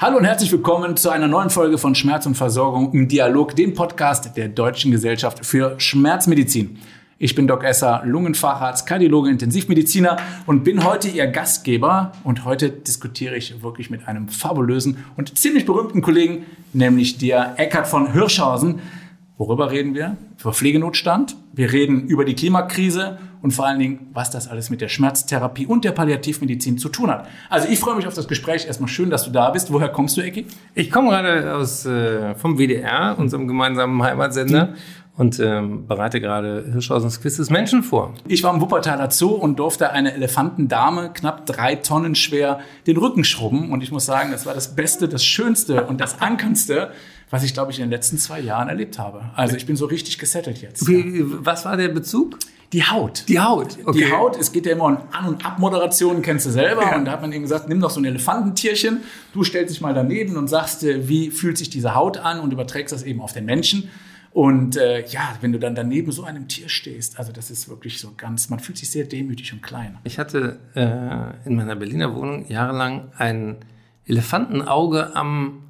Hallo und herzlich willkommen zu einer neuen Folge von Schmerz und Versorgung im Dialog, dem Podcast der Deutschen Gesellschaft für Schmerzmedizin. Ich bin Doc Esser, Lungenfacharzt, Kardiologe, Intensivmediziner und bin heute Ihr Gastgeber. Und heute diskutiere ich wirklich mit einem fabulösen und ziemlich berühmten Kollegen, nämlich dir Eckhard von Hirschhausen. Worüber reden wir? Über Pflegenotstand. Wir reden über die Klimakrise und vor allen Dingen, was das alles mit der Schmerztherapie und der Palliativmedizin zu tun hat. Also ich freue mich auf das Gespräch. Erstmal schön, dass du da bist. Woher kommst du, Ecki? Ich komme gerade aus äh, vom WDR, unserem gemeinsamen Heimatsender. Mhm und ähm, bereite gerade Hirschhausens Quiz des Menschen vor. Ich war im Wuppertaler Zoo und durfte eine Elefantendame, knapp drei Tonnen schwer, den Rücken schrubben. Und ich muss sagen, das war das Beste, das Schönste und das Ankernste, was ich, glaube ich, in den letzten zwei Jahren erlebt habe. Also ich bin so richtig gesettelt jetzt. Wie, was war der Bezug? Die Haut. Die Haut. Okay. Die Haut, es geht ja immer um An- und Abmoderationen, kennst du selber. Ja. Und da hat man eben gesagt, nimm doch so ein Elefantentierchen, du stellst dich mal daneben und sagst, wie fühlt sich diese Haut an und überträgst das eben auf den Menschen. Und äh, ja, wenn du dann daneben so einem Tier stehst, also das ist wirklich so ganz, man fühlt sich sehr demütig und klein. Ich hatte äh, in meiner Berliner Wohnung jahrelang ein Elefantenauge am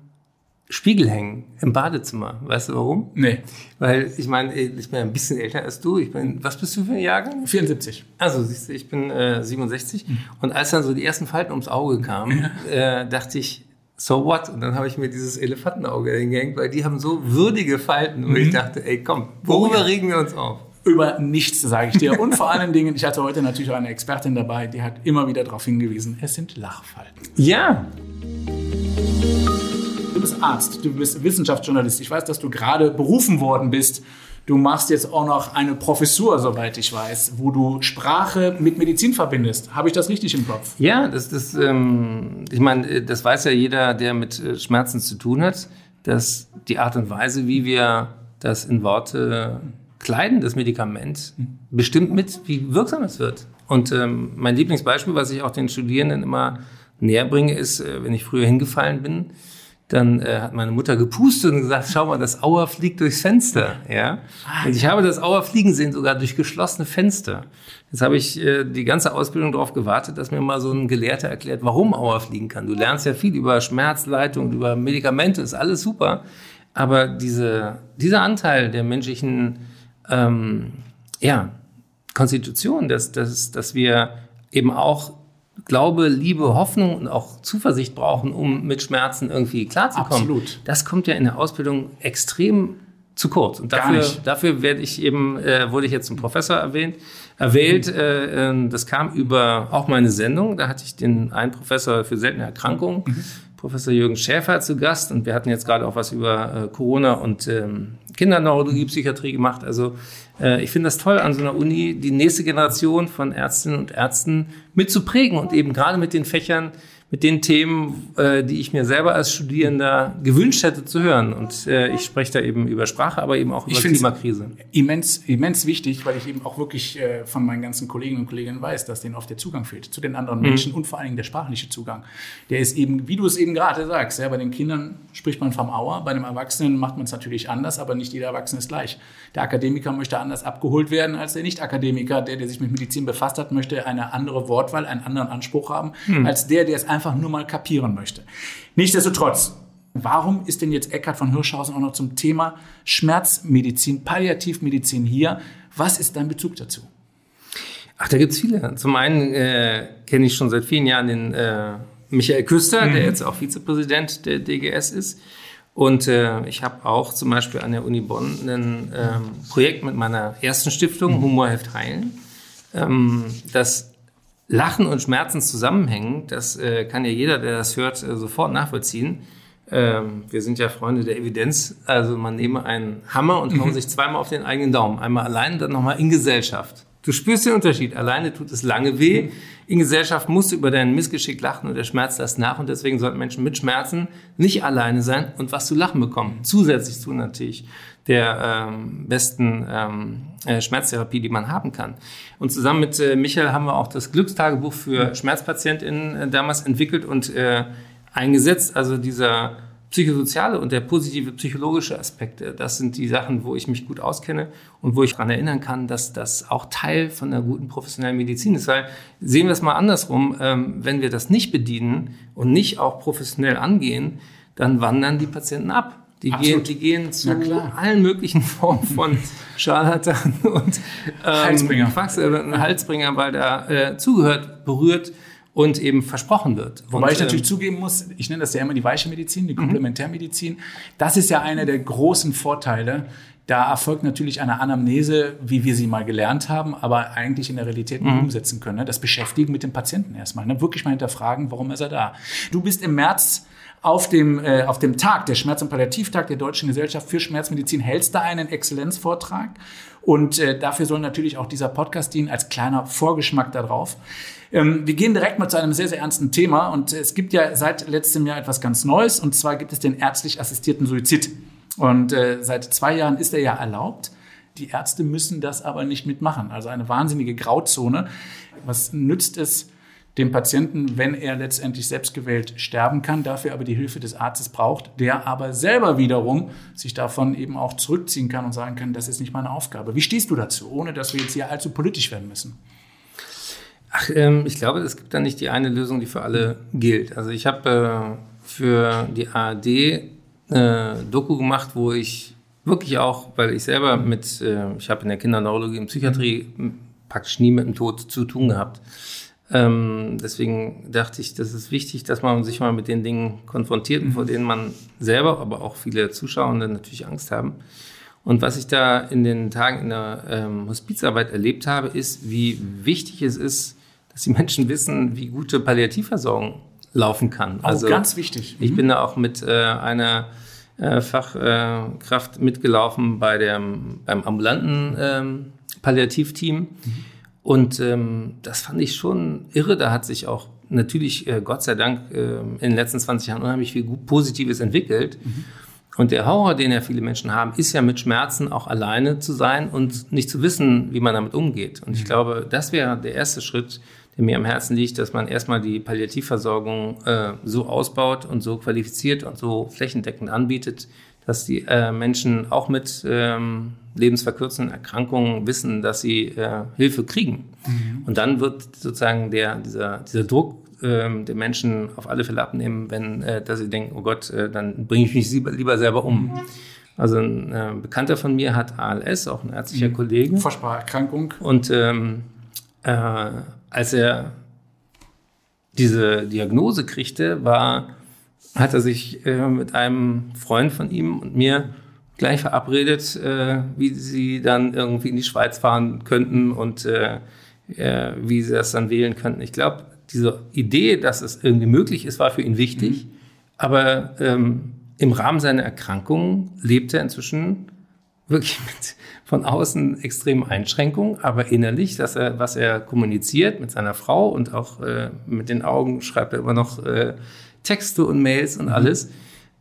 Spiegel hängen im Badezimmer. Weißt du warum? Nee. Weil ich meine, ich bin ein bisschen älter als du. Ich bin, was bist du für ein Jahrgang? 74. Also siehst du, ich bin äh, 67. Mhm. Und als dann so die ersten Falten ums Auge kamen, ja. äh, dachte ich, so what? Und dann habe ich mir dieses Elefantenauge hingehängt, weil die haben so würdige Falten. Und mhm. ich dachte, ey, komm, worüber oh, regen wir uns auf? Über nichts, sage ich dir. Und vor allen Dingen, ich hatte heute natürlich auch eine Expertin dabei, die hat immer wieder darauf hingewiesen, es sind Lachfalten. Ja. Du bist Arzt, du bist Wissenschaftsjournalist. Ich weiß, dass du gerade berufen worden bist Du machst jetzt auch noch eine Professur, soweit ich weiß, wo du Sprache mit Medizin verbindest. Habe ich das richtig im Kopf? Ja, das, das, ähm, ich meine, das weiß ja jeder, der mit äh, Schmerzen zu tun hat, dass die Art und Weise, wie wir das in Worte kleiden, das Medikament, bestimmt mit, wie wirksam es wird. Und ähm, mein Lieblingsbeispiel, was ich auch den Studierenden immer näher bringe, ist, äh, wenn ich früher hingefallen bin, dann äh, hat meine Mutter gepustet und gesagt, schau mal, das Auer fliegt durchs Fenster. Ja? Und ich habe das Auer fliegen sehen, sogar durch geschlossene Fenster. Jetzt habe ich äh, die ganze Ausbildung darauf gewartet, dass mir mal so ein Gelehrter erklärt, warum Auer fliegen kann. Du lernst ja viel über Schmerzleitung, über Medikamente, ist alles super. Aber diese, dieser Anteil der menschlichen ähm, ja, Konstitution, dass, dass, dass wir eben auch Glaube, Liebe, Hoffnung und auch Zuversicht brauchen, um mit Schmerzen irgendwie klarzukommen. Absolut. Das kommt ja in der Ausbildung extrem zu kurz. Und dafür, dafür werde ich eben, äh, wurde ich jetzt zum Professor erwähnt, erwählt. Mhm. Äh, ähm, das kam über auch meine Sendung. Da hatte ich den einen Professor für seltene Erkrankungen, mhm. Professor Jürgen Schäfer, zu Gast. Und wir hatten jetzt gerade auch was über äh, Corona und ähm, Kinderneurologie, Psychiatrie gemacht. Also äh, ich finde das toll an so einer Uni, die nächste Generation von Ärztinnen und Ärzten mitzuprägen und eben gerade mit den Fächern, mit den Themen, äh, die ich mir selber als Studierender gewünscht hätte zu hören. Und äh, ich spreche da eben über Sprache, aber eben auch über ich Klimakrise. Immens, immens wichtig, weil ich eben auch wirklich äh, von meinen ganzen Kolleginnen und Kollegen weiß, dass denen oft der Zugang fehlt zu den anderen mhm. Menschen und vor allen Dingen der sprachliche Zugang. Der ist eben, wie du es eben gerade sagst, ja, bei den Kindern spricht man vom Auer, bei einem Erwachsenen macht man es natürlich anders, aber nicht jeder Erwachsene ist gleich. Der Akademiker möchte anders abgeholt werden als der Nicht-Akademiker, der, der sich mit Medizin befasst hat, möchte eine andere Wortwahl, einen anderen Anspruch haben, mhm. als der, der es einfach einfach nur mal kapieren möchte. Nichtsdestotrotz, warum ist denn jetzt Eckhard von Hirschhausen auch noch zum Thema Schmerzmedizin, Palliativmedizin hier? Was ist dein Bezug dazu? Ach, da gibt es viele. Zum einen äh, kenne ich schon seit vielen Jahren den äh, Michael Küster, mhm. der jetzt auch Vizepräsident der DGS ist. Und äh, ich habe auch zum Beispiel an der Uni Bonn ein ähm, Projekt mit meiner ersten Stiftung, mhm. Humor hilft heilen, ähm, das Lachen und Schmerzen zusammenhängen, das äh, kann ja jeder, der das hört, äh, sofort nachvollziehen. Ähm, wir sind ja Freunde der Evidenz. Also man nehme einen Hammer und haut mhm. sich zweimal auf den eigenen Daumen. Einmal allein, dann nochmal in Gesellschaft. Du spürst den Unterschied. Alleine tut es lange weh. In Gesellschaft musst du über dein Missgeschick lachen und der Schmerz lässt nach. Und deswegen sollten Menschen mit Schmerzen nicht alleine sein und was zu lachen bekommen. Zusätzlich zu natürlich der ähm, besten ähm, äh, Schmerztherapie, die man haben kann. Und zusammen mit äh, Michael haben wir auch das Glückstagebuch für Schmerzpatientinnen äh, damals entwickelt und äh, eingesetzt. Also dieser psychosoziale und der positive psychologische Aspekte, das sind die Sachen, wo ich mich gut auskenne und wo ich daran erinnern kann, dass das auch Teil von einer guten professionellen Medizin ist. Weil sehen wir es mal andersrum, ähm, wenn wir das nicht bedienen und nicht auch professionell angehen, dann wandern die Patienten ab. Die gehen, die gehen zu allen möglichen Formen von Scharlatan und ähm, Halsbringer. Halsbringer, weil da äh, zugehört, berührt und eben versprochen wird. Wobei und, ich natürlich ähm, zugeben muss, ich nenne das ja immer die weiche Medizin, die mhm. Komplementärmedizin. Das ist ja einer der großen Vorteile. Da erfolgt natürlich eine Anamnese, wie wir sie mal gelernt haben, aber eigentlich in der Realität nicht mhm. umsetzen können. Ne? Das Beschäftigen mit dem Patienten erstmal. Ne? Wirklich mal hinterfragen, warum ist er da? Du bist im März auf dem, äh, auf dem Tag, der Schmerz- und Palliativtag der Deutschen Gesellschaft für Schmerzmedizin, hältst da einen Exzellenzvortrag. Und äh, dafür soll natürlich auch dieser Podcast dienen als kleiner Vorgeschmack darauf. Ähm, wir gehen direkt mal zu einem sehr, sehr ernsten Thema. Und es gibt ja seit letztem Jahr etwas ganz Neues. Und zwar gibt es den ärztlich assistierten Suizid. Und äh, seit zwei Jahren ist er ja erlaubt. Die Ärzte müssen das aber nicht mitmachen. Also eine wahnsinnige Grauzone. Was nützt es dem Patienten, wenn er letztendlich selbstgewählt sterben kann, dafür aber die Hilfe des Arztes braucht, der aber selber wiederum sich davon eben auch zurückziehen kann und sagen kann, das ist nicht meine Aufgabe. Wie stehst du dazu, ohne dass wir jetzt hier allzu politisch werden müssen? Ach, ähm, ich glaube, es gibt da nicht die eine Lösung, die für alle gilt. Also ich habe äh, für die ARD äh, Doku gemacht, wo ich wirklich auch, weil ich selber mit, äh, ich habe in der Kinderneurologie und Psychiatrie praktisch nie mit dem Tod zu tun gehabt. Ähm, deswegen dachte ich, das ist wichtig, dass man sich mal mit den Dingen konfrontiert, vor denen man selber, aber auch viele Zuschauende natürlich Angst haben. Und was ich da in den Tagen in der ähm, Hospizarbeit erlebt habe, ist, wie wichtig es ist, dass die Menschen wissen, wie gute Palliativversorgung laufen kann. Auch also ganz wichtig. Ich bin da auch mit äh, einer äh, Fachkraft mitgelaufen bei dem, beim ambulanten ähm, Palliativteam. Mhm. Und ähm, das fand ich schon irre. Da hat sich auch natürlich, äh, Gott sei Dank, äh, in den letzten 20 Jahren unheimlich viel Positives entwickelt. Mhm. Und der Horror, den ja viele Menschen haben, ist ja mit Schmerzen auch alleine zu sein und nicht zu wissen, wie man damit umgeht. Und ich mhm. glaube, das wäre der erste Schritt, der mir am Herzen liegt, dass man erstmal die Palliativversorgung äh, so ausbaut und so qualifiziert und so flächendeckend anbietet, dass die äh, Menschen auch mit ähm, lebensverkürzenden Erkrankungen wissen, dass sie äh, Hilfe kriegen. Mhm. Und dann wird sozusagen der, dieser, dieser Druck ähm, den Menschen auf alle Fälle abnehmen, wenn äh, dass sie denken, oh Gott, äh, dann bringe ich mich lieber, lieber selber um. Mhm. Also ein äh, Bekannter von mir hat ALS, auch ein ärztlicher mhm. Kollege. Erkrankung. Und ähm, äh, als er diese Diagnose kriegte, war, hat er sich äh, mit einem Freund von ihm und mir gleich verabredet, äh, wie sie dann irgendwie in die Schweiz fahren könnten und äh, äh, wie sie das dann wählen könnten. Ich glaube, diese Idee, dass es irgendwie möglich ist, war für ihn wichtig. Mhm. Aber ähm, im Rahmen seiner Erkrankung lebt er inzwischen wirklich mit von außen extremen Einschränkungen, aber innerlich, dass er, was er kommuniziert mit seiner Frau und auch äh, mit den Augen schreibt er immer noch äh, Texte und Mails und mhm. alles.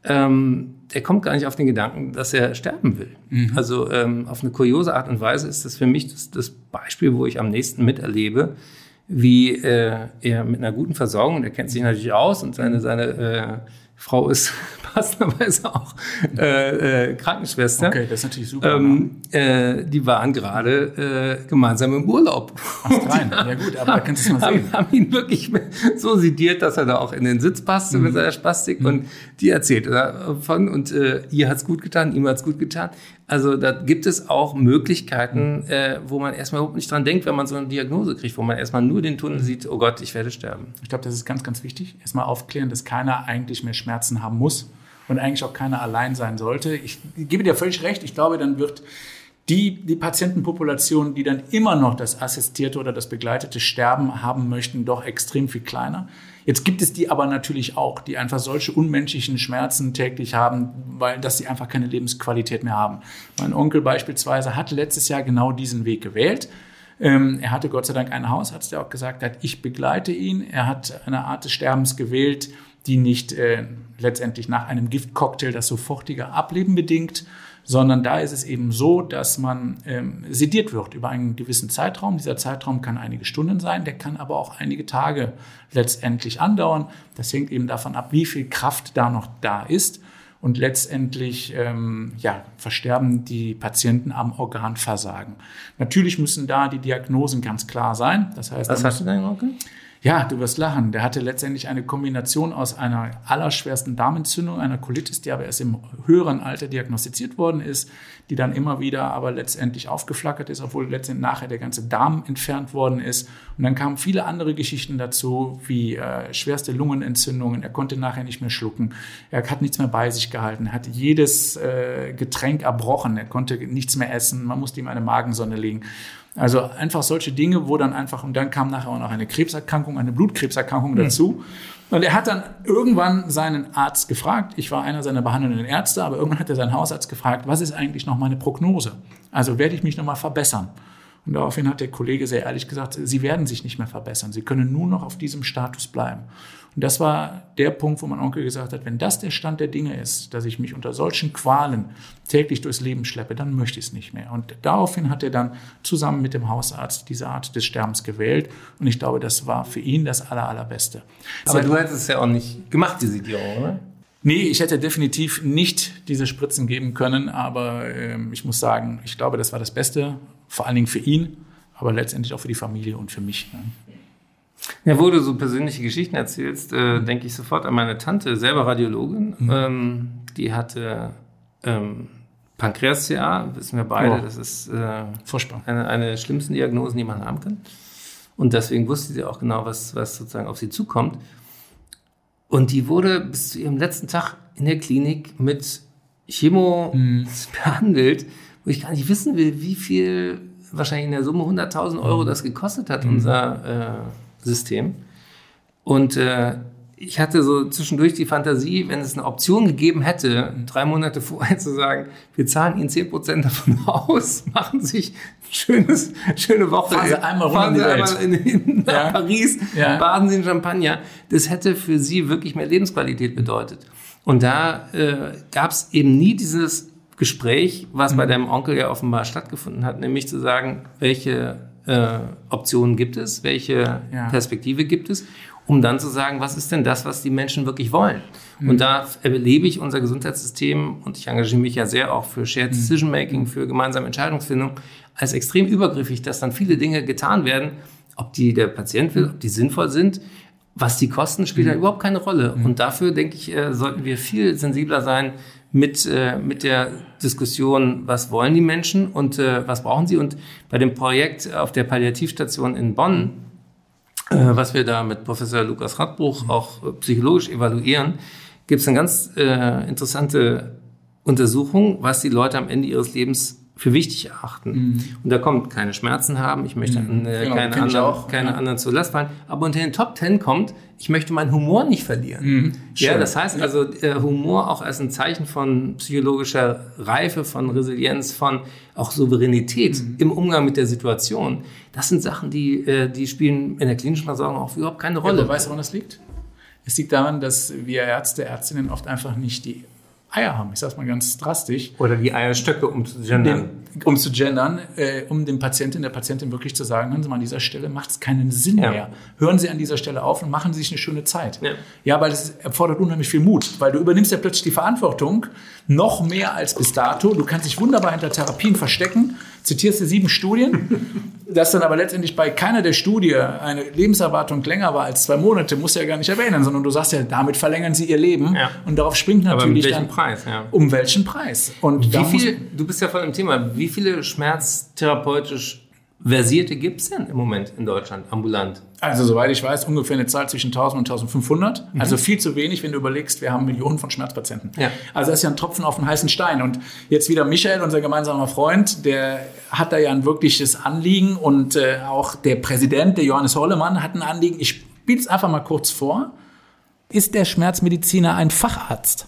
Ähm, der kommt gar nicht auf den Gedanken, dass er sterben will. Mhm. Also ähm, auf eine kuriose Art und Weise ist das für mich das, das Beispiel, wo ich am nächsten miterlebe, wie äh, er mit einer guten Versorgung, der kennt sich natürlich aus und seine, seine äh, Frau ist passenderweise auch äh, äh, Krankenschwester. Okay, das ist natürlich super. Ähm, äh, die waren gerade äh, gemeinsam im Urlaub. Rein. Ja gut, aber da kannst du es mal sehen. Haben, haben ihn wirklich so sediert, dass er da auch in den Sitz passte mhm. mit seiner Spastik. Mhm. Und die erzählte davon und äh, ihr hat's gut getan, ihm hat's gut getan. Also da gibt es auch Möglichkeiten, äh, wo man erstmal überhaupt nicht dran denkt, wenn man so eine Diagnose kriegt, wo man erstmal nur den Tunnel sieht, oh Gott, ich werde sterben. Ich glaube, das ist ganz, ganz wichtig. Erstmal aufklären, dass keiner eigentlich mehr Schmerzen haben muss und eigentlich auch keiner allein sein sollte. Ich gebe dir völlig recht. Ich glaube, dann wird die, die Patientenpopulation, die dann immer noch das assistierte oder das begleitete Sterben haben möchten, doch extrem viel kleiner. Jetzt gibt es die aber natürlich auch, die einfach solche unmenschlichen Schmerzen täglich haben, weil dass sie einfach keine Lebensqualität mehr haben. Mein Onkel beispielsweise hat letztes Jahr genau diesen Weg gewählt. Ähm, er hatte Gott sei Dank ein Hausarzt, der auch gesagt hat, ich begleite ihn. Er hat eine Art des Sterbens gewählt, die nicht äh, letztendlich nach einem Giftcocktail das sofortige Ableben bedingt, sondern da ist es eben so, dass man ähm, sediert wird über einen gewissen Zeitraum. Dieser Zeitraum kann einige Stunden sein, der kann aber auch einige Tage letztendlich andauern. Das hängt eben davon ab, wie viel Kraft da noch da ist. und letztendlich ähm, ja, versterben die Patienten am Organversagen. Natürlich müssen da die Diagnosen ganz klar sein. Das heißt, Was hast du denn, Onkel? Ja, du wirst lachen. Der hatte letztendlich eine Kombination aus einer allerschwersten Darmentzündung, einer Colitis, die aber erst im höheren Alter diagnostiziert worden ist, die dann immer wieder aber letztendlich aufgeflackert ist, obwohl letztendlich nachher der ganze Darm entfernt worden ist. Und dann kamen viele andere Geschichten dazu, wie äh, schwerste Lungenentzündungen. Er konnte nachher nicht mehr schlucken. Er hat nichts mehr bei sich gehalten. Er hat jedes äh, Getränk erbrochen. Er konnte nichts mehr essen. Man musste ihm eine Magensonde legen. Also einfach solche Dinge, wo dann einfach, und dann kam nachher auch noch eine Krebserkrankung, eine Blutkrebserkrankung mhm. Und er hat dann irgendwann seinen Arzt gefragt, ich war einer seiner behandelnden Ärzte, aber irgendwann hat er seinen Hausarzt gefragt, was ist eigentlich noch meine Prognose? Also werde ich mich nochmal verbessern? Und daraufhin hat der Kollege sehr ehrlich gesagt, Sie werden sich nicht mehr verbessern. Sie können nur noch auf diesem Status bleiben. Und das war der Punkt, wo mein Onkel gesagt hat, wenn das der Stand der Dinge ist, dass ich mich unter solchen Qualen täglich durchs Leben schleppe, dann möchte ich es nicht mehr. Und daraufhin hat er dann zusammen mit dem Hausarzt diese Art des Sterbens gewählt. Und ich glaube, das war für ihn das Aller, Allerbeste. Aber du hättest es ja auch nicht gemacht, die Sedierung, oder? Nee, ich hätte definitiv nicht diese Spritzen geben können, aber äh, ich muss sagen, ich glaube, das war das Beste, vor allen Dingen für ihn, aber letztendlich auch für die Familie und für mich. Ne? Ja, wo du so persönliche Geschichten erzählst, äh, denke ich sofort an meine Tante, selber Radiologin. Mhm. Ähm, die hatte ähm, Pankreas-CA, wissen wir beide, oh. das ist äh, Furchtbar. Eine, eine der schlimmsten Diagnosen, die man haben kann. Und deswegen wusste sie auch genau, was, was sozusagen auf sie zukommt. Und die wurde bis zu ihrem letzten Tag in der Klinik mit Chemo mhm. behandelt, wo ich gar nicht wissen will, wie viel, wahrscheinlich in der Summe 100.000 Euro das gekostet hat, mhm. unser äh, System. Und äh, ich hatte so zwischendurch die Fantasie, wenn es eine Option gegeben hätte, drei Monate vorher zu sagen, wir zahlen Ihnen zehn Prozent davon aus, machen sich ein schönes, schöne Woche. Fahren Sie einmal Fahren Sie einmal in, in ja. Paris, ja. baden Sie in Champagner. Das hätte für Sie wirklich mehr Lebensqualität bedeutet. Und da äh, gab es eben nie dieses Gespräch, was mhm. bei deinem Onkel ja offenbar stattgefunden hat, nämlich zu sagen, welche äh, Optionen gibt es, welche ja. Perspektive gibt es, um dann zu sagen, was ist denn das, was die Menschen wirklich wollen. Mhm. Und da erlebe ich unser Gesundheitssystem und ich engagiere mich ja sehr auch für Shared mhm. Decision Making, für gemeinsame Entscheidungsfindung, als extrem übergriffig, dass dann viele Dinge getan werden, ob die der Patient will, ob die sinnvoll sind. Was die kosten, spielt mhm. da überhaupt keine Rolle. Mhm. Und dafür, denke ich, äh, sollten wir viel sensibler sein, mit, äh, mit der Diskussion, was wollen die Menschen und äh, was brauchen sie. Und bei dem Projekt auf der Palliativstation in Bonn, was wir da mit Professor Lukas Radbruch auch äh, psychologisch evaluieren, gibt es eine ganz äh, interessante Untersuchung, was die Leute am Ende ihres Lebens für wichtig erachten. Mhm. Und da kommt keine Schmerzen haben, ich möchte mhm. äh, genau, keine, anderen, auch, keine ja. anderen zur Last fallen. Aber unter den Top Ten kommt, ich möchte meinen Humor nicht verlieren. Mhm. Ja, das heißt also äh, Humor auch als ein Zeichen von psychologischer Reife, von Resilienz, von auch Souveränität mhm. im Umgang mit der Situation. Das sind Sachen, die, äh, die spielen in der klinischen Versorgung auch überhaupt keine Rolle. Ja, weißt du, woran das liegt? Es liegt daran, dass wir Ärzte, Ärztinnen oft einfach nicht die Eier haben. Ich sage es mal ganz drastisch. Oder die Eierstöcke, um zu gendern. Den, um zu gendern, äh, um dem Patienten, der Patientin wirklich zu sagen, hören Sie mal, an dieser Stelle macht es keinen Sinn ja. mehr. Hören Sie an dieser Stelle auf und machen Sie sich eine schöne Zeit. Ja, ja weil es erfordert unheimlich viel Mut, weil du übernimmst ja plötzlich die Verantwortung noch mehr als bis dato. Du kannst dich wunderbar hinter Therapien verstecken, zitierst du sieben Studien, dass dann aber letztendlich bei keiner der Studie eine Lebenserwartung länger war als zwei Monate, musst du ja gar nicht erwähnen, sondern du sagst ja, damit verlängern sie ihr Leben ja. und darauf springt natürlich aber um dann Preis, ja. um welchen Preis. Und wie viel, du bist ja voll im Thema, wie viele schmerztherapeutisch Versierte gibt es denn im Moment in Deutschland, ambulant? Also soweit ich weiß, ungefähr eine Zahl zwischen 1000 und 1500. Mhm. Also viel zu wenig, wenn du überlegst, wir haben Millionen von Schmerzpatienten. Ja. Also das ist ja ein Tropfen auf den heißen Stein. Und jetzt wieder Michael, unser gemeinsamer Freund, der hat da ja ein wirkliches Anliegen. Und äh, auch der Präsident, der Johannes Hollemann, hat ein Anliegen. Ich spiele es einfach mal kurz vor. Ist der Schmerzmediziner ein Facharzt?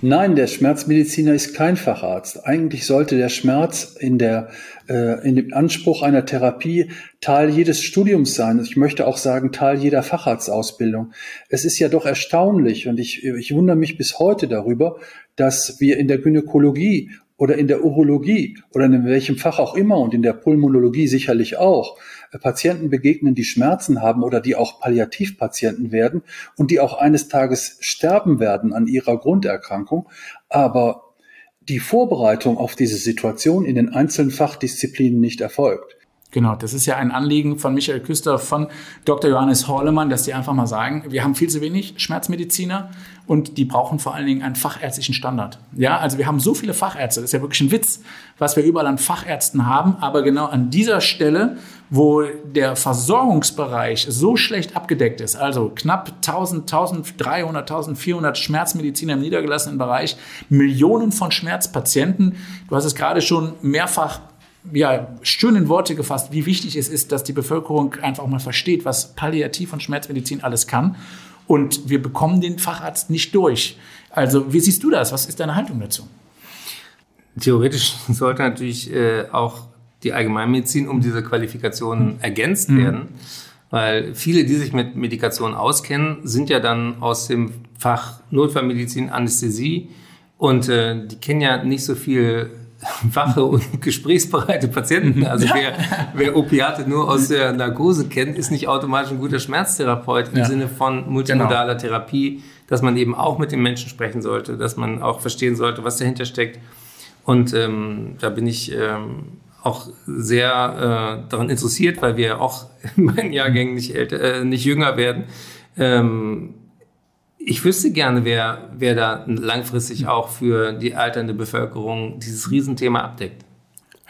Nein, der Schmerzmediziner ist kein Facharzt. Eigentlich sollte der Schmerz in, der, äh, in dem Anspruch einer Therapie Teil jedes Studiums sein. Ich möchte auch sagen, Teil jeder Facharztausbildung. Es ist ja doch erstaunlich und ich, ich wundere mich bis heute darüber, dass wir in der Gynäkologie oder in der Urologie oder in welchem Fach auch immer und in der Pulmonologie sicherlich auch Patienten begegnen, die Schmerzen haben oder die auch Palliativpatienten werden und die auch eines Tages sterben werden an ihrer Grunderkrankung. aber die Vorbereitung auf diese Situation in den einzelnen Fachdisziplinen nicht erfolgt. Genau, das ist ja ein Anliegen von Michael Küster, von Dr. Johannes Horlemann, dass die einfach mal sagen, wir haben viel zu wenig Schmerzmediziner und die brauchen vor allen Dingen einen fachärztlichen Standard. Ja, also wir haben so viele Fachärzte, das ist ja wirklich ein Witz, was wir überall an Fachärzten haben, aber genau an dieser Stelle, wo der Versorgungsbereich so schlecht abgedeckt ist, also knapp 1000, 1300, 1400 Schmerzmediziner im niedergelassenen Bereich, Millionen von Schmerzpatienten, du hast es gerade schon mehrfach ja, schön in Worte gefasst, wie wichtig es ist, dass die Bevölkerung einfach mal versteht, was Palliativ- und Schmerzmedizin alles kann. Und wir bekommen den Facharzt nicht durch. Also, wie siehst du das? Was ist deine Haltung dazu? Theoretisch sollte natürlich äh, auch die Allgemeinmedizin um diese Qualifikationen hm. ergänzt mhm. werden, weil viele, die sich mit Medikation auskennen, sind ja dann aus dem Fach Notfallmedizin, Anästhesie und äh, die kennen ja nicht so viel wache und gesprächsbereite Patienten. Also wer, wer Opiate nur aus der Narkose kennt, ist nicht automatisch ein guter Schmerztherapeut im ja. Sinne von multimodaler genau. Therapie, dass man eben auch mit den Menschen sprechen sollte, dass man auch verstehen sollte, was dahinter steckt. Und ähm, da bin ich ähm, auch sehr äh, daran interessiert, weil wir auch in meinen Jahrgängen nicht, älter, äh, nicht jünger werden. Ähm, ich wüsste gerne, wer, wer da langfristig auch für die alternde Bevölkerung dieses Riesenthema abdeckt.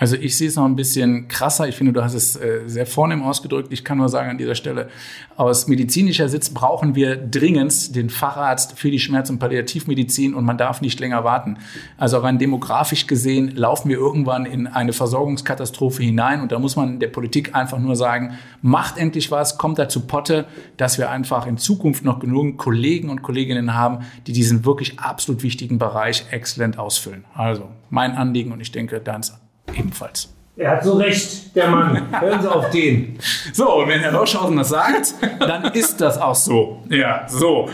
Also ich sehe es noch ein bisschen krasser. Ich finde, du hast es äh, sehr vornehm ausgedrückt. Ich kann nur sagen an dieser Stelle, aus medizinischer Sitz brauchen wir dringend den Facharzt für die Schmerz- und Palliativmedizin und man darf nicht länger warten. Also rein demografisch gesehen laufen wir irgendwann in eine Versorgungskatastrophe hinein und da muss man der Politik einfach nur sagen, macht endlich was, kommt da zu Potte, dass wir einfach in Zukunft noch genug Kollegen und Kolleginnen haben, die diesen wirklich absolut wichtigen Bereich exzellent ausfüllen. Also mein Anliegen und ich denke, ist ebenfalls. Er hat so recht, der Mann. Hören Sie auf den. So, und wenn Herr Rauschhausen das sagt, dann ist das auch so. Ja, so.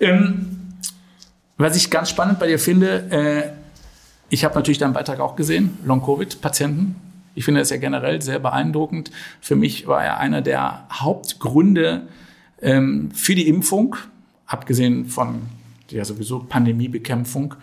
Ähm, was ich ganz spannend bei dir finde, äh, ich habe natürlich deinen Beitrag auch gesehen, Long-Covid-Patienten. Ich finde das ja generell sehr beeindruckend. Für mich war er einer der Hauptgründe ähm, für die Impfung, abgesehen von der sowieso Pandemiebekämpfung,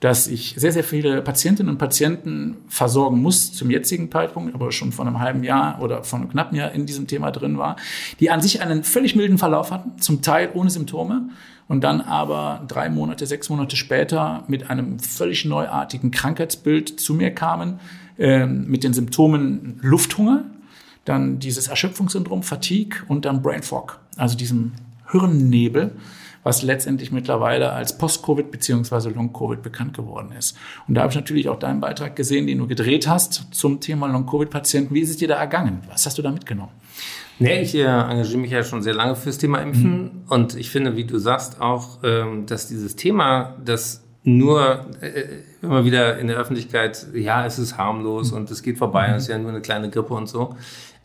dass ich sehr, sehr viele Patientinnen und Patienten versorgen muss zum jetzigen Zeitpunkt, aber schon vor einem halben Jahr oder vor einem knappen Jahr in diesem Thema drin war, die an sich einen völlig milden Verlauf hatten, zum Teil ohne Symptome und dann aber drei Monate, sechs Monate später mit einem völlig neuartigen Krankheitsbild zu mir kamen, äh, mit den Symptomen Lufthunger, dann dieses Erschöpfungssyndrom, Fatigue und dann Brain Fog, also diesem Hirnnebel was letztendlich mittlerweile als Post-Covid beziehungsweise Long-Covid bekannt geworden ist. Und da habe ich natürlich auch deinen Beitrag gesehen, den du gedreht hast zum Thema Long-Covid-Patienten. Wie ist es dir da ergangen? Was hast du da mitgenommen? Nee, ich äh, engagiere mich ja schon sehr lange fürs Thema Impfen mhm. und ich finde, wie du sagst, auch, ähm, dass dieses Thema, das nur äh, immer wieder in der Öffentlichkeit, ja, es ist harmlos mhm. und es geht vorbei, es ist ja nur eine kleine Grippe und so.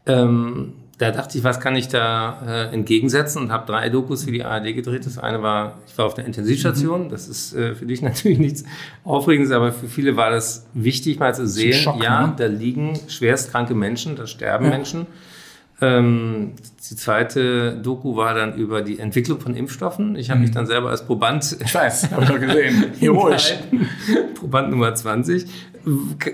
Ähm, da dachte ich, was kann ich da äh, entgegensetzen und habe drei Dokus für die ARD gedreht. Das eine war, ich war auf der Intensivstation. Mhm. Das ist äh, für dich natürlich nichts Aufregendes, aber für viele war das wichtig, mal zu sehen, Schock, ja, ne? da liegen schwerstkranke Menschen, da sterben ja. Menschen. Ähm, die zweite Doku war dann über die Entwicklung von Impfstoffen. Ich habe mhm. mich dann selber als Proband. Ich weiß, habe ich auch gesehen. Heroisch. Proband Nummer 20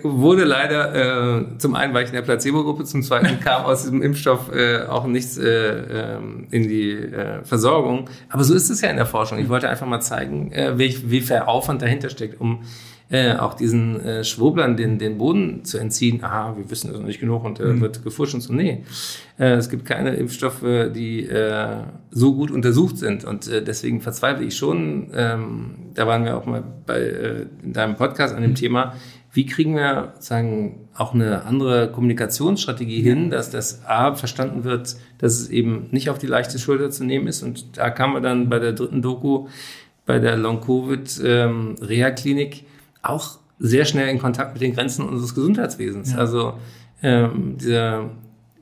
wurde leider, äh, zum einen war ich in der Placebo-Gruppe, zum zweiten kam aus diesem Impfstoff äh, auch nichts äh, äh, in die äh, Versorgung. Aber so ist es ja in der Forschung. Ich wollte einfach mal zeigen, äh, wie, wie viel Aufwand dahinter steckt, um äh, auch diesen äh, Schwurblern den, den Boden zu entziehen. Aha, wir wissen das noch nicht genug und äh, mhm. wird gefuscht und so. Nee, äh, es gibt keine Impfstoffe, die äh, so gut untersucht sind und äh, deswegen verzweifle ich schon. Ähm, da waren wir auch mal bei äh, in deinem Podcast an dem mhm. Thema wie kriegen wir sagen auch eine andere Kommunikationsstrategie hin, dass das A verstanden wird, dass es eben nicht auf die leichte Schulter zu nehmen ist. Und da kamen wir dann bei der dritten Doku, bei der Long-Covid-Reha-Klinik ähm, auch sehr schnell in Kontakt mit den Grenzen unseres Gesundheitswesens. Ja. Also ähm, dieser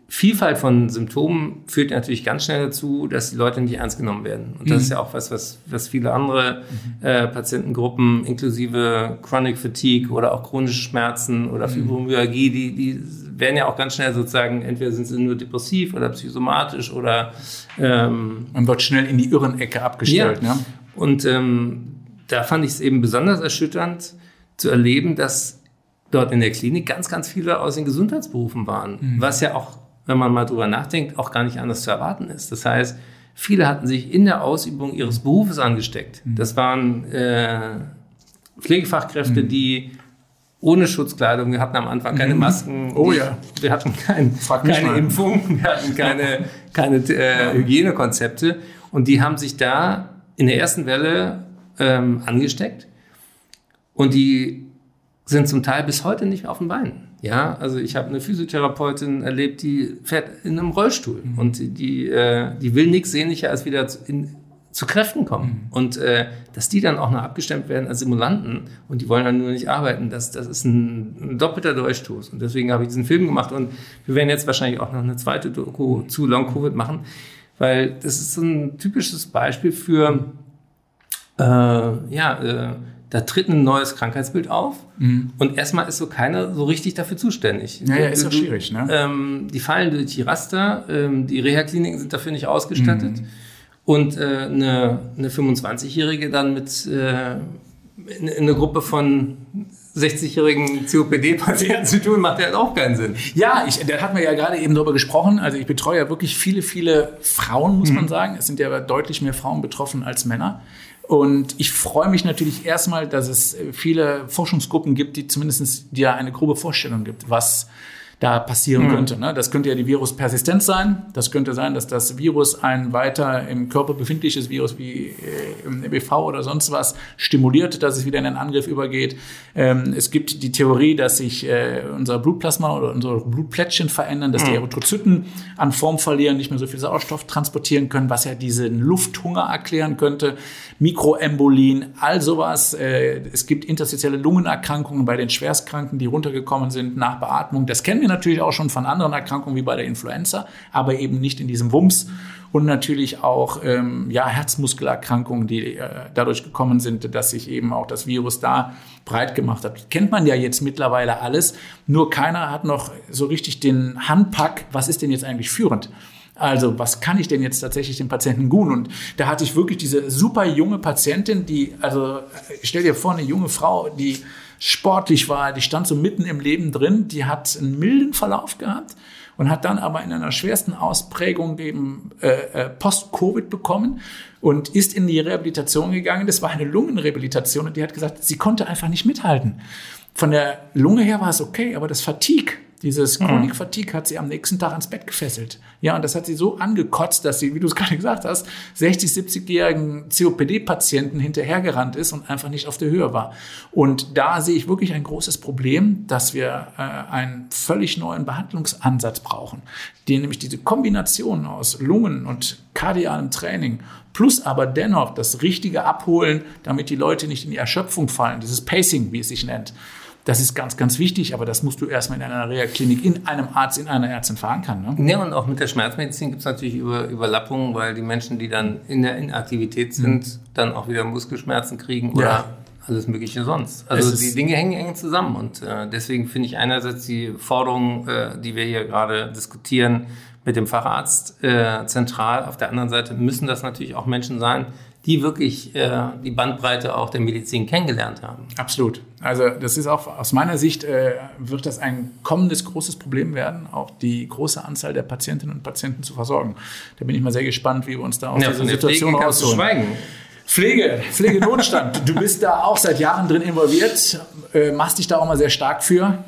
Vielfalt von Symptomen führt natürlich ganz schnell dazu, dass die Leute nicht ernst genommen werden. Und das mhm. ist ja auch was, was, was viele andere mhm. äh, Patientengruppen, inklusive Chronic Fatigue oder auch chronische Schmerzen oder mhm. Fibromyalgie, die, die werden ja auch ganz schnell sozusagen, entweder sind sie nur depressiv oder psychosomatisch oder ähm, man wird schnell in die Irrenecke abgestellt. Ja. Ne? Und ähm, da fand ich es eben besonders erschütternd zu erleben, dass dort in der Klinik ganz, ganz viele aus den Gesundheitsberufen waren, mhm. was ja auch, wenn man mal drüber nachdenkt, auch gar nicht anders zu erwarten ist. Das heißt, viele hatten sich in der Ausübung ihres Berufes angesteckt. Mhm. Das waren äh, Pflegefachkräfte, mhm. die ohne Schutzkleidung, wir hatten am Anfang keine mhm. Masken, oh ja, wir hatten kein, keine Impfung, wir hatten keine, keine äh, Hygienekonzepte und die haben sich da in der ersten Welle ähm, angesteckt und die sind zum Teil bis heute nicht mehr auf den Beinen. Ja, also ich habe eine Physiotherapeutin erlebt, die fährt in einem Rollstuhl mhm. und die, äh, die will nichts sehnlicher als wieder in, zu Kräften kommen. Mhm. Und äh, dass die dann auch noch abgestimmt werden als Simulanten und die wollen dann nur nicht arbeiten, das, das ist ein, ein doppelter Durchstoß. Und deswegen habe ich diesen Film gemacht und wir werden jetzt wahrscheinlich auch noch eine zweite Doku zu Long Covid machen, weil das ist so ein typisches Beispiel für äh, ja, äh, da tritt ein neues Krankheitsbild auf mhm. und erstmal ist so keiner so richtig dafür zuständig. Ja, ja ist doch schwierig. Ne? Ähm, die fallen durch die Raster, ähm, die Reha-Kliniken sind dafür nicht ausgestattet mhm. und äh, eine, eine 25-Jährige dann mit äh, in, in eine Gruppe von 60-jährigen COPD-Patienten zu tun, macht ja auch keinen Sinn. Ja, ich, da hatten wir ja gerade eben drüber gesprochen. Also ich betreue ja wirklich viele, viele Frauen, muss mhm. man sagen. Es sind ja deutlich mehr Frauen betroffen als Männer. Und ich freue mich natürlich erstmal, dass es viele Forschungsgruppen gibt, die zumindest dir eine grobe Vorstellung gibt, was da passieren mhm. könnte. Ne? Das könnte ja die Viruspersistenz sein. Das könnte sein, dass das Virus ein weiter im Körper befindliches Virus wie äh, im EBV oder sonst was stimuliert, dass es wieder in einen Angriff übergeht. Ähm, es gibt die Theorie, dass sich äh, unser Blutplasma oder unsere Blutplättchen verändern, dass mhm. die Erythrozyten an Form verlieren, nicht mehr so viel Sauerstoff transportieren können, was ja diesen Lufthunger erklären könnte. Mikroembolien, all sowas. Äh, es gibt interstitielle Lungenerkrankungen bei den Schwerstkranken, die runtergekommen sind nach Beatmung. Das kennen wir natürlich auch schon von anderen Erkrankungen wie bei der Influenza, aber eben nicht in diesem Wumms. Und natürlich auch ähm, ja, Herzmuskelerkrankungen, die äh, dadurch gekommen sind, dass sich eben auch das Virus da breit gemacht hat. Kennt man ja jetzt mittlerweile alles, nur keiner hat noch so richtig den Handpack, was ist denn jetzt eigentlich führend? Also, was kann ich denn jetzt tatsächlich dem Patienten tun? Und da hatte ich wirklich diese super junge Patientin, die, also stell dir vor, eine junge Frau, die sportlich war, die stand so mitten im Leben drin, die hat einen milden Verlauf gehabt und hat dann aber in einer schwersten Ausprägung eben äh, äh, Post-Covid bekommen und ist in die Rehabilitation gegangen. Das war eine Lungenrehabilitation und die hat gesagt, sie konnte einfach nicht mithalten. Von der Lunge her war es okay, aber das Fatigue, dieses mhm. Chronic Fatigue hat sie am nächsten Tag ans Bett gefesselt. Ja, und das hat sie so angekotzt, dass sie, wie du es gerade gesagt hast, 60, 70-jährigen COPD-Patienten hinterhergerannt ist und einfach nicht auf der Höhe war. Und da sehe ich wirklich ein großes Problem, dass wir äh, einen völlig neuen Behandlungsansatz brauchen, den nämlich diese Kombination aus Lungen und kardialem Training plus aber dennoch das richtige Abholen, damit die Leute nicht in die Erschöpfung fallen, dieses Pacing, wie es sich nennt das ist ganz, ganz wichtig, aber das musst du erstmal in einer Reha-Klinik, in einem Arzt, in einer Ärztin verankern. Ne? Ja, und auch mit der Schmerzmedizin gibt es natürlich Über Überlappungen, weil die Menschen, die dann in der Inaktivität sind, mhm. dann auch wieder Muskelschmerzen kriegen oder ja. alles Mögliche sonst. Also die Dinge hängen eng zusammen und äh, deswegen finde ich einerseits die Forderung, äh, die wir hier gerade diskutieren, mit dem Facharzt äh, zentral. Auf der anderen Seite müssen das natürlich auch Menschen sein, die wirklich äh, die Bandbreite auch der Medizin kennengelernt haben. Absolut. Also das ist auch aus meiner Sicht, äh, wird das ein kommendes großes Problem werden, auch die große Anzahl der Patientinnen und Patienten zu versorgen. Da bin ich mal sehr gespannt, wie wir uns da aus ja, dieser Situation Pflege rausholen. Schweigen. Pflege, Pflegenotstand. du bist da auch seit Jahren drin involviert, äh, machst dich da auch mal sehr stark für.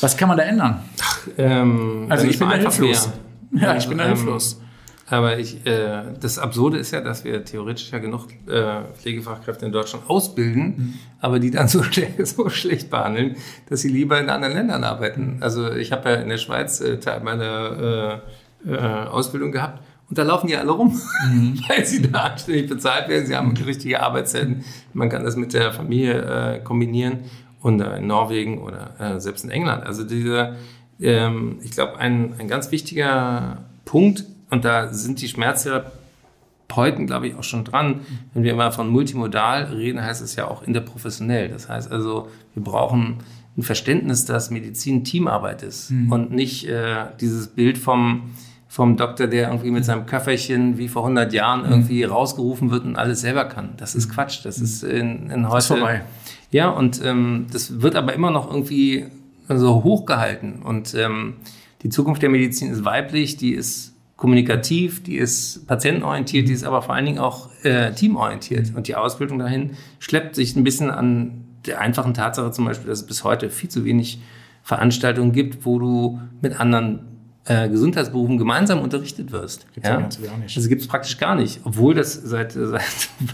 Was kann man da ändern? Ach, ähm, also ich bin da hilflos. Ja, ich bin da ähm, hilflos. Aber ich, äh, das Absurde ist ja, dass wir theoretisch ja genug äh, Pflegefachkräfte in Deutschland ausbilden, mhm. aber die dann so, so schlecht behandeln, dass sie lieber in anderen Ländern arbeiten. Also ich habe ja in der Schweiz äh, Teil meiner äh, äh, Ausbildung gehabt und da laufen die alle rum, mhm. weil sie da anständig bezahlt werden. Sie haben richtige Arbeitszeiten. Man kann das mit der Familie äh, kombinieren. Und äh, in Norwegen oder äh, selbst in England. Also diese, ähm, ich glaube, ein, ein ganz wichtiger Punkt und da sind die Schmerztherapeuten, glaube ich, auch schon dran. Wenn wir immer von multimodal reden, heißt es ja auch interprofessionell. Das heißt also, wir brauchen ein Verständnis, dass Medizin Teamarbeit ist mhm. und nicht äh, dieses Bild vom vom Doktor, der irgendwie mit seinem Köfferchen wie vor 100 Jahren Mhm. irgendwie rausgerufen wird und alles selber kann. Das ist Quatsch. Das ist in, in heute. ist vorbei. Ja, und ähm, das wird aber immer noch irgendwie so hochgehalten. Und ähm, die Zukunft der Medizin ist weiblich, die ist kommunikativ, die ist patientenorientiert, die ist aber vor allen Dingen auch äh, teamorientiert. Und die Ausbildung dahin schleppt sich ein bisschen an der einfachen Tatsache zum Beispiel, dass es bis heute viel zu wenig Veranstaltungen gibt, wo du mit anderen äh, Gesundheitsberufen gemeinsam unterrichtet wirst. Gibt's ja gar nicht. Also gibt es praktisch gar nicht, obwohl das seit, seit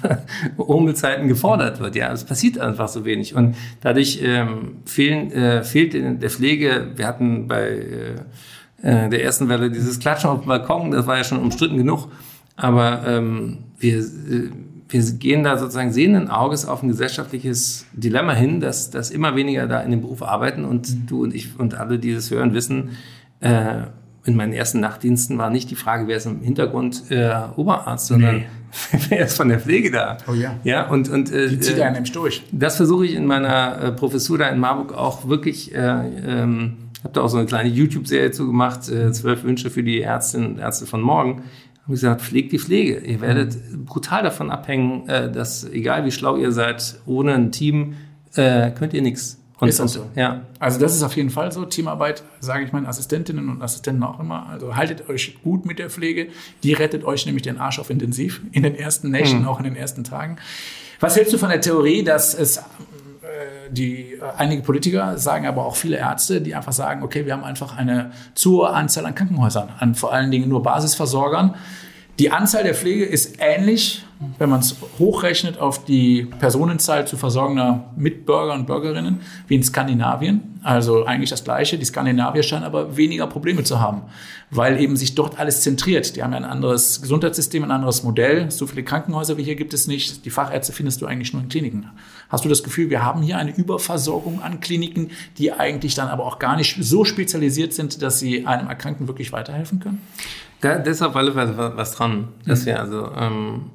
Urmelzeiten gefordert wird. Ja, es passiert einfach so wenig. Und dadurch ähm, fehlen, äh, fehlt in der Pflege, wir hatten bei äh, äh, der ersten Welle dieses Klatschen auf dem Balkon, das war ja schon umstritten genug. Aber ähm, wir, äh, wir gehen da sozusagen sehenden Auges auf ein gesellschaftliches Dilemma hin, dass, dass immer weniger da in dem Beruf arbeiten und du und ich und alle, die das hören, wissen, äh, in meinen ersten Nachtdiensten war nicht die Frage, wer ist im Hintergrund äh, Oberarzt, sondern Nee. wer ist von der Pflege da? Oh ja. Ja, und, und äh, Die zieht äh, einen nämlich durch. das versuche ich in meiner äh, Professur da in Marburg auch wirklich, äh, ähm, habe da auch so eine kleine YouTube-Serie zu gemacht, äh, zwölf Wünsche für die Ärztinnen und Ärzte von morgen. Habe gesagt, pflegt die Pflege. Ihr werdet brutal davon abhängen, äh, dass egal wie schlau ihr seid, ohne ein Team äh, könnt ihr nichts. Ist auch so. Ja, Also das ist auf jeden Fall so. Teamarbeit, sage ich meinen Assistentinnen und Assistenten auch immer. Also haltet euch gut mit der Pflege. Die rettet euch nämlich den Arsch auf intensiv in den ersten Nächten, auch in den ersten Tagen. Was hältst du von der Theorie, dass es äh, die äh, einige Politiker sagen, aber auch viele Ärzte, die einfach sagen, okay, wir haben einfach eine zu hohe Anzahl an Krankenhäusern, an vor allen Dingen nur Basisversorgern. Die Anzahl der Pflege ist ähnlich, wenn man es hochrechnet auf die Personenzahl zu versorgender Mitbürger und Bürgerinnen, wie in Skandinavien. Also eigentlich das Gleiche. Die Skandinavier scheinen aber weniger Probleme zu haben, weil eben sich dort alles zentriert. Die haben ja ein anderes Gesundheitssystem, ein anderes Modell. So viele Krankenhäuser wie hier gibt es nicht. Die Fachärzte findest du eigentlich nur in Kliniken. Hast du das Gefühl, wir haben hier eine Überversorgung an Kliniken, die eigentlich dann aber auch gar nicht so spezialisiert sind, dass sie einem Erkrankten wirklich weiterhelfen können? Da, ist auf alle Fälle was, dran. Dass wir also, ähm,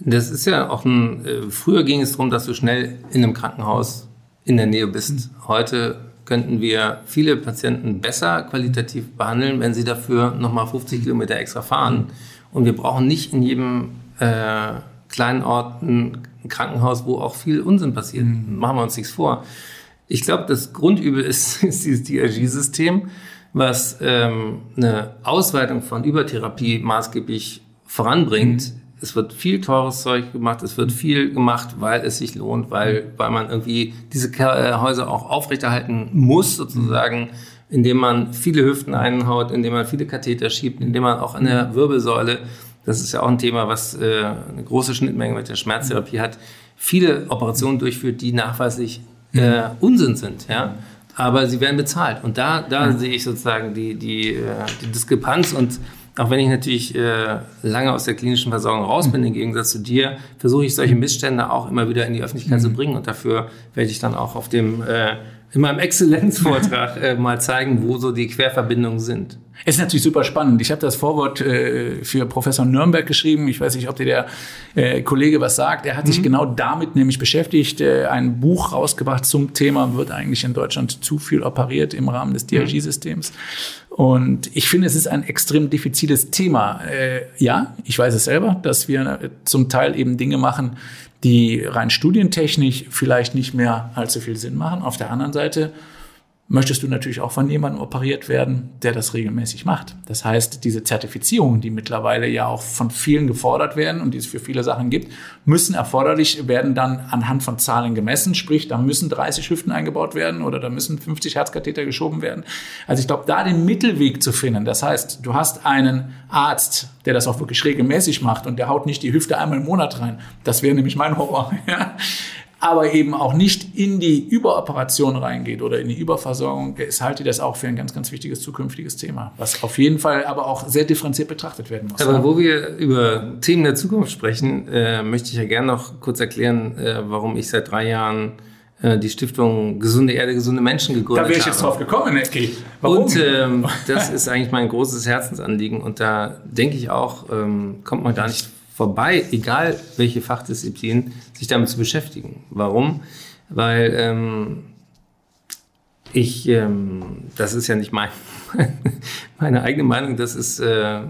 das ist ja auch ein, äh, früher ging es darum, dass du schnell in einem Krankenhaus in der Nähe bist. Heute könnten wir viele Patienten besser qualitativ behandeln, wenn sie dafür nochmal 50 Kilometer extra fahren. Und wir brauchen nicht in jedem äh, kleinen Ort ein Krankenhaus, wo auch viel Unsinn passiert. Machen wir uns nichts vor. Ich glaube, das Grundübel ist, ist dieses DRG-System, was ähm, eine Ausweitung von Übertherapie maßgeblich voranbringt. Es wird viel teures Zeug gemacht, es wird viel gemacht, weil es sich lohnt, weil, weil man irgendwie diese äh, Häuser auch aufrechterhalten muss, sozusagen, indem man viele Hüften einhaut, indem man viele Katheter schiebt, indem man auch an der Wirbelsäule, das ist ja auch ein Thema, was äh, eine große Schnittmenge mit der Schmerztherapie hat, viele Operationen durchführt, die nachweislich äh, Unsinn sind, ja. Aber sie werden bezahlt. Und da, da sehe ich sozusagen die, die, äh, die Diskrepanz. Und auch wenn ich natürlich äh, lange aus der klinischen Versorgung raus bin, im Gegensatz zu dir, versuche ich solche Missstände auch immer wieder in die Öffentlichkeit zu bringen. Und dafür werde ich dann auch auf dem, äh, in meinem Exzellenzvortrag äh, mal zeigen, wo so die Querverbindungen sind. Es ist natürlich super spannend. Ich habe das Vorwort äh, für Professor Nürnberg geschrieben. Ich weiß nicht, ob dir der äh, Kollege was sagt. Er hat sich genau damit nämlich beschäftigt, äh, ein Buch rausgebracht zum Thema, wird eigentlich in Deutschland zu viel operiert im Rahmen des DRG-Systems. Und ich finde, es ist ein extrem diffiziles Thema. Äh, ja, ich weiß es selber, dass wir äh, zum Teil eben Dinge machen, die rein studientechnisch vielleicht nicht mehr allzu viel Sinn machen. Auf der anderen Seite möchtest du natürlich auch von jemandem operiert werden, der das regelmäßig macht. Das heißt, diese Zertifizierungen, die mittlerweile ja auch von vielen gefordert werden und die es für viele Sachen gibt, müssen erforderlich werden dann anhand von Zahlen gemessen. Sprich, da müssen 30 Hüften eingebaut werden oder da müssen 50 Herzkatheter geschoben werden. Also ich glaube, da den Mittelweg zu finden. Das heißt, du hast einen Arzt, der das auch wirklich regelmäßig macht und der haut nicht die Hüfte einmal im Monat rein. Das wäre nämlich mein Horror. Ja aber eben auch nicht in die Überoperation reingeht oder in die Überversorgung, ist halte ich das auch für ein ganz, ganz wichtiges zukünftiges Thema, was auf jeden Fall aber auch sehr differenziert betrachtet werden muss. Aber wo wir über Themen der Zukunft sprechen, äh, möchte ich ja gerne noch kurz erklären, äh, warum ich seit drei Jahren äh, die Stiftung Gesunde Erde, gesunde Menschen gegründet da wäre ich jetzt habe. drauf gekommen, Ecki. Warum? Und ähm, das ist eigentlich mein großes Herzensanliegen. Und da denke ich auch, ähm, kommt man gar nicht vorbei, egal welche Fachdisziplin, sich damit zu beschäftigen. Warum? Weil ähm, Ich, ähm, das ist ja nicht mein, meine eigene Meinung, das ist äh,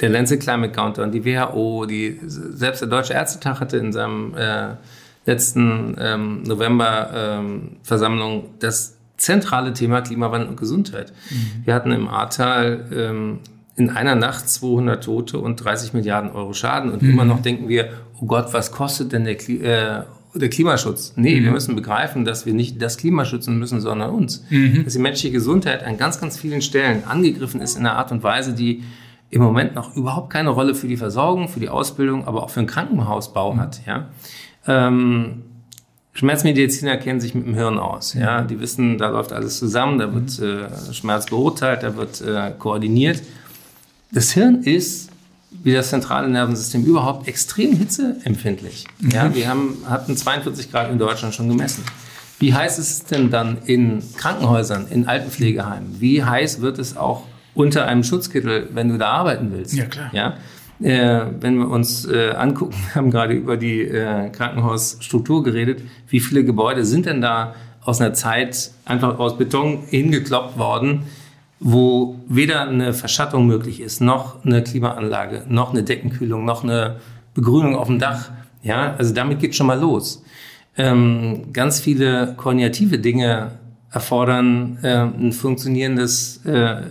der Lancet Climate Countdown, die WHO, die, selbst der Deutsche Ärztetag hatte in seinem äh, letzten ähm, November-Versammlung ähm, das zentrale Thema Klimawandel und Gesundheit. Mhm. Wir hatten im Ahrtal ähm, in einer Nacht 200 Tote und 30 Milliarden Euro Schaden. Und mhm. immer noch denken wir, oh Gott, was kostet denn der, Kli äh, der Klimaschutz? Nee, mhm. wir müssen begreifen, dass wir nicht das Klima schützen müssen, sondern uns. Mhm. Dass die menschliche Gesundheit an ganz, ganz vielen Stellen angegriffen ist in einer Art und Weise, die im Moment noch überhaupt keine Rolle für die Versorgung, für die Ausbildung, aber auch für den Krankenhausbau mhm. hat. Ja? Ähm, Schmerzmediziner kennen sich mit dem Hirn aus. Ja, die wissen, da läuft alles zusammen, da wird äh, Schmerz beurteilt, da wird äh, koordiniert. Das Hirn ist, wie das zentrale Nervensystem überhaupt, extrem hitzeempfindlich. Mhm. Ja, wir haben, hatten 42 Grad in Deutschland schon gemessen. Wie heiß ist es denn dann in Krankenhäusern, in Altenpflegeheimen? Wie heiß wird es auch unter einem Schutzkittel, wenn du da arbeiten willst? Ja, klar. Ja? Äh, wenn wir uns äh, angucken, wir haben gerade über die äh, Krankenhausstruktur geredet, wie viele Gebäude sind denn da aus einer Zeit einfach aus Beton hingekloppt worden, wo weder eine Verschattung möglich ist, noch eine Klimaanlage, noch eine Deckenkühlung, noch eine Begrünung auf dem Dach. Ja, also damit geht schon mal los. Ähm, ganz viele koordinative Dinge erfordern äh, ein funktionierendes äh,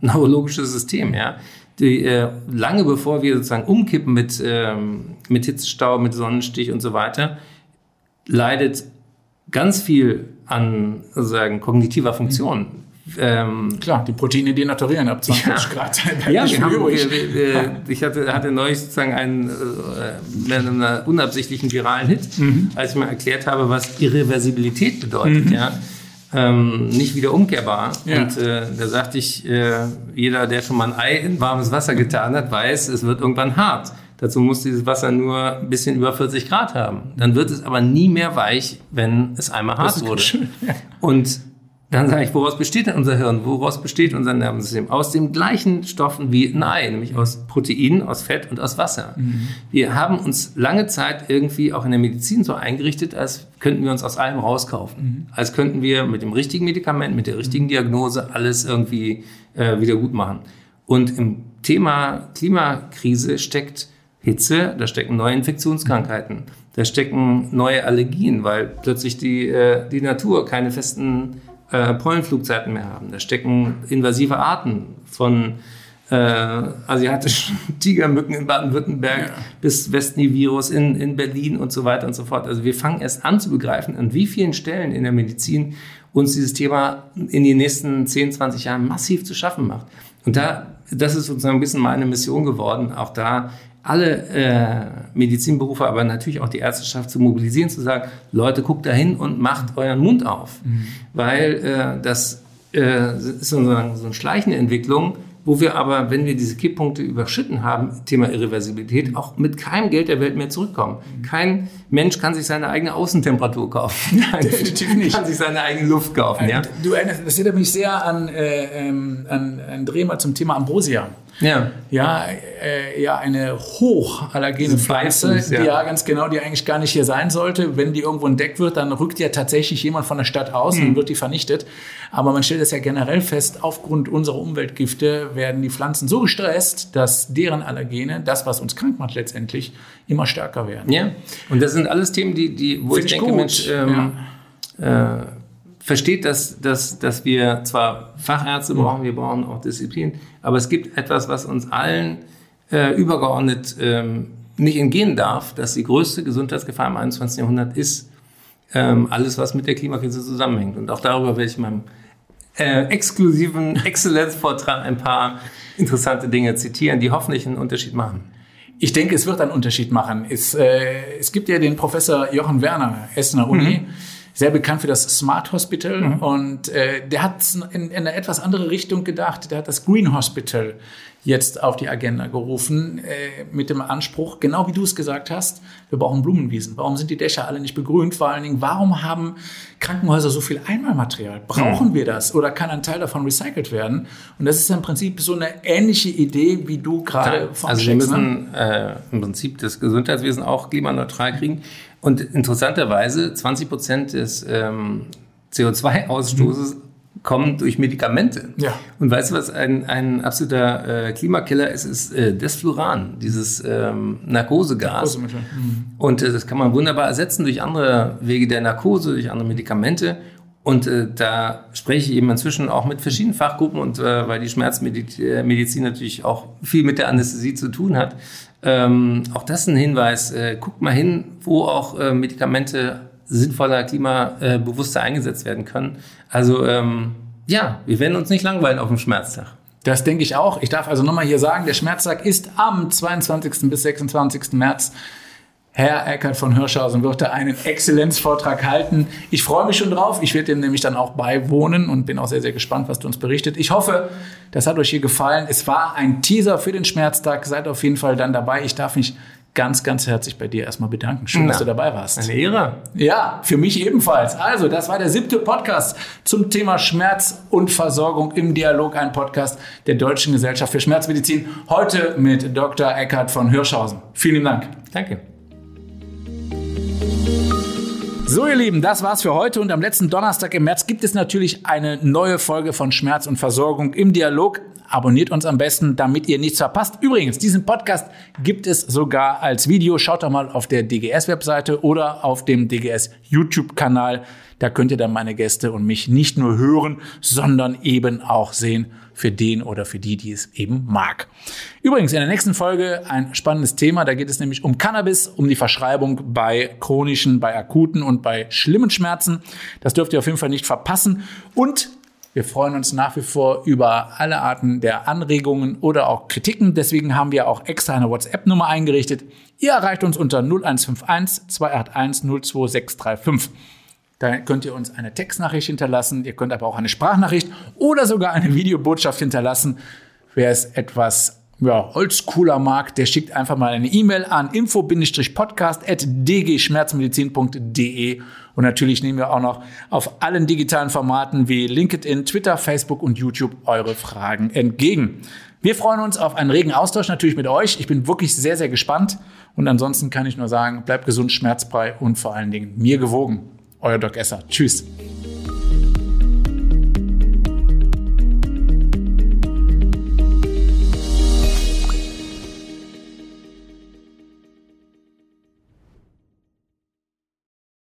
neurologisches System. Ja, die, äh, lange bevor wir sozusagen umkippen mit ähm, mit Hitzestau, mit Sonnenstich und so weiter, leidet ganz viel an sozusagen kognitiver Funktion. Ähm, Klar, die Proteine denaturieren ab 20 ja. Grad. ja, wir haben, wir, wir, ich hatte, hatte neulich sozusagen einen äh, einen unabsichtlichen viralen Hit, mhm. als ich mal erklärt habe, was Irreversibilität bedeutet. Mhm. Ja. Ähm, nicht wieder umkehrbar. Ja. Und äh, da sagte ich, äh, jeder, der schon mal ein Ei in warmes Wasser getan hat, weiß, es wird irgendwann hart. Dazu muss dieses Wasser nur ein bisschen über 40 Grad haben. Dann wird es aber nie mehr weich, wenn es einmal hart wurde. Schön, ja. Und dann sage ich, woraus besteht denn unser Hirn? Woraus besteht unser Nervensystem? Aus den gleichen Stoffen wie ein Ei, nämlich aus Proteinen, aus Fett und aus Wasser. Mhm. Wir haben uns lange Zeit irgendwie auch in der Medizin so eingerichtet, als könnten wir uns aus allem rauskaufen. Mhm. Als könnten wir mit dem richtigen Medikament, mit der richtigen Diagnose alles irgendwie äh, wieder gut machen. Und im Thema Klimakrise steckt Hitze, da stecken neue Infektionskrankheiten, da stecken neue Allergien, weil plötzlich die, äh, die Natur keine festen äh, Pollenflugzeiten mehr haben. Da stecken invasive Arten von äh, asiatischen Tigermücken in Baden-Württemberg ja. bis Westnil-Virus in, in Berlin und so weiter und so fort. Also wir fangen erst an zu begreifen, an wie vielen Stellen in der Medizin uns dieses Thema in den nächsten 10, 20 Jahren massiv zu schaffen macht. Und da, das ist sozusagen ein bisschen meine Mission geworden, auch da alle äh, Medizinberufe, aber natürlich auch die Ärzteschaft zu mobilisieren, zu sagen, Leute, guckt da hin und macht euren Mund auf. Mhm. Weil äh, das äh, ist sozusagen so eine schleichende Entwicklung, wo wir aber, wenn wir diese Kipppunkte überschritten haben, Thema Irreversibilität, auch mit keinem Geld der Welt mehr zurückkommen. Kein Mensch kann sich seine eigene Außentemperatur kaufen. Kein Definitiv nicht. kann sich seine eigene Luft kaufen. Ja? Du, das erinnert mich sehr an, äh, ähm, an, an Drehmer zum Thema Ambrosia. Ja. Ja, äh, ja eine hochallergene Pflanze, ja. die ja ganz genau, die eigentlich gar nicht hier sein sollte. Wenn die irgendwo entdeckt wird, dann rückt ja tatsächlich jemand von der Stadt aus mhm. und wird die vernichtet. Aber man stellt das ja generell fest, aufgrund unserer Umweltgifte werden die Pflanzen so gestresst, dass deren Allergene, das, was uns krank macht letztendlich, immer stärker werden. Ja, und das sind alles Themen, die, die wo Find ich denke, gut. Mensch, ähm, ja. äh, versteht, dass, dass, dass wir zwar Fachärzte brauchen, wir brauchen auch Disziplin, aber es gibt etwas, was uns allen äh, übergeordnet ähm, nicht entgehen darf, dass die größte Gesundheitsgefahr im 21. Jahrhundert ist ähm, alles, was mit der Klimakrise zusammenhängt. Und auch darüber werde ich in meinem äh, exklusiven Exzellenzvortrag ein paar interessante Dinge zitieren, die hoffentlich einen Unterschied machen. Ich denke, es wird einen Unterschied machen. Es, äh, es gibt ja den Professor Jochen Werner, Essener Uni. Mhm sehr bekannt für das Smart Hospital mhm. und äh, der hat in, in eine etwas andere Richtung gedacht. Der hat das Green Hospital jetzt auf die Agenda gerufen äh, mit dem Anspruch, genau wie du es gesagt hast, wir brauchen Blumenwiesen. Warum sind die Dächer alle nicht begrünt? Vor allen Dingen, warum haben Krankenhäuser so viel Einmalmaterial? Brauchen mhm. wir das oder kann ein Teil davon recycelt werden? Und das ist im Prinzip so eine ähnliche Idee, wie du gerade ja, Also wir müssen ne? äh, im Prinzip das Gesundheitswesen auch klimaneutral kriegen. Und interessanterweise 20 Prozent des ähm, CO2-Ausstoßes mhm. kommen durch Medikamente. Ja. Und weißt du, was ein, ein absoluter äh, Klimakiller ist? Ist äh, Desfluran, dieses ähm, Narkosegas. Mhm. Und äh, das kann man wunderbar ersetzen durch andere Wege der Narkose, durch andere Medikamente. Und äh, da spreche ich eben inzwischen auch mit verschiedenen Fachgruppen und äh, weil die Schmerzmedizin natürlich auch viel mit der Anästhesie zu tun hat. Ähm, auch das ein Hinweis. Äh, guckt mal hin, wo auch äh, Medikamente sinnvoller, klimabewusster eingesetzt werden können. Also ähm, ja, wir werden uns nicht langweilen auf dem Schmerztag. Das denke ich auch. Ich darf also nochmal hier sagen, der Schmerztag ist am 22. bis 26. März Herr Eckert von Hirschhausen wird da einen Exzellenzvortrag halten. Ich freue mich schon drauf. Ich werde dem nämlich dann auch beiwohnen und bin auch sehr, sehr gespannt, was du uns berichtet. Ich hoffe, das hat euch hier gefallen. Es war ein Teaser für den Schmerztag. Seid auf jeden Fall dann dabei. Ich darf mich ganz, ganz herzlich bei dir erstmal bedanken. Schön, Na, dass du dabei warst. Eine Ehre. Ja, für mich ebenfalls. Also, das war der siebte Podcast zum Thema Schmerz und Versorgung im Dialog, ein Podcast der Deutschen Gesellschaft für Schmerzmedizin. Heute mit Dr. Eckert von Hirschhausen. Vielen Dank. Danke. So, ihr Lieben, das war's für heute und am letzten Donnerstag im März gibt es natürlich eine neue Folge von Schmerz und Versorgung im Dialog. Abonniert uns am besten, damit ihr nichts verpasst. Übrigens, diesen Podcast gibt es sogar als Video. Schaut doch mal auf der DGS-Webseite oder auf dem DGS YouTube-Kanal. Da könnt ihr dann meine Gäste und mich nicht nur hören, sondern eben auch sehen für den oder für die, die es eben mag. Übrigens, in der nächsten Folge ein spannendes Thema. Da geht es nämlich um Cannabis, um die Verschreibung bei chronischen, bei akuten und bei schlimmen Schmerzen. Das dürft ihr auf jeden Fall nicht verpassen. Und wir freuen uns nach wie vor über alle Arten der Anregungen oder auch Kritiken. Deswegen haben wir auch extra eine WhatsApp-Nummer eingerichtet. Ihr erreicht uns unter 0151 281 02635. Da könnt ihr uns eine Textnachricht hinterlassen, ihr könnt aber auch eine Sprachnachricht oder sogar eine Videobotschaft hinterlassen. Wer es etwas ja, oldschooler mag, der schickt einfach mal eine E-Mail an info-podcast.dgschmerzmedizin.de und natürlich nehmen wir auch noch auf allen digitalen Formaten wie LinkedIn, Twitter, Facebook und YouTube eure Fragen entgegen. Wir freuen uns auf einen regen Austausch natürlich mit euch. Ich bin wirklich sehr, sehr gespannt. Und ansonsten kann ich nur sagen, bleibt gesund, schmerzfrei und vor allen Dingen mir gewogen. Euer Doc Esser. Tschüss.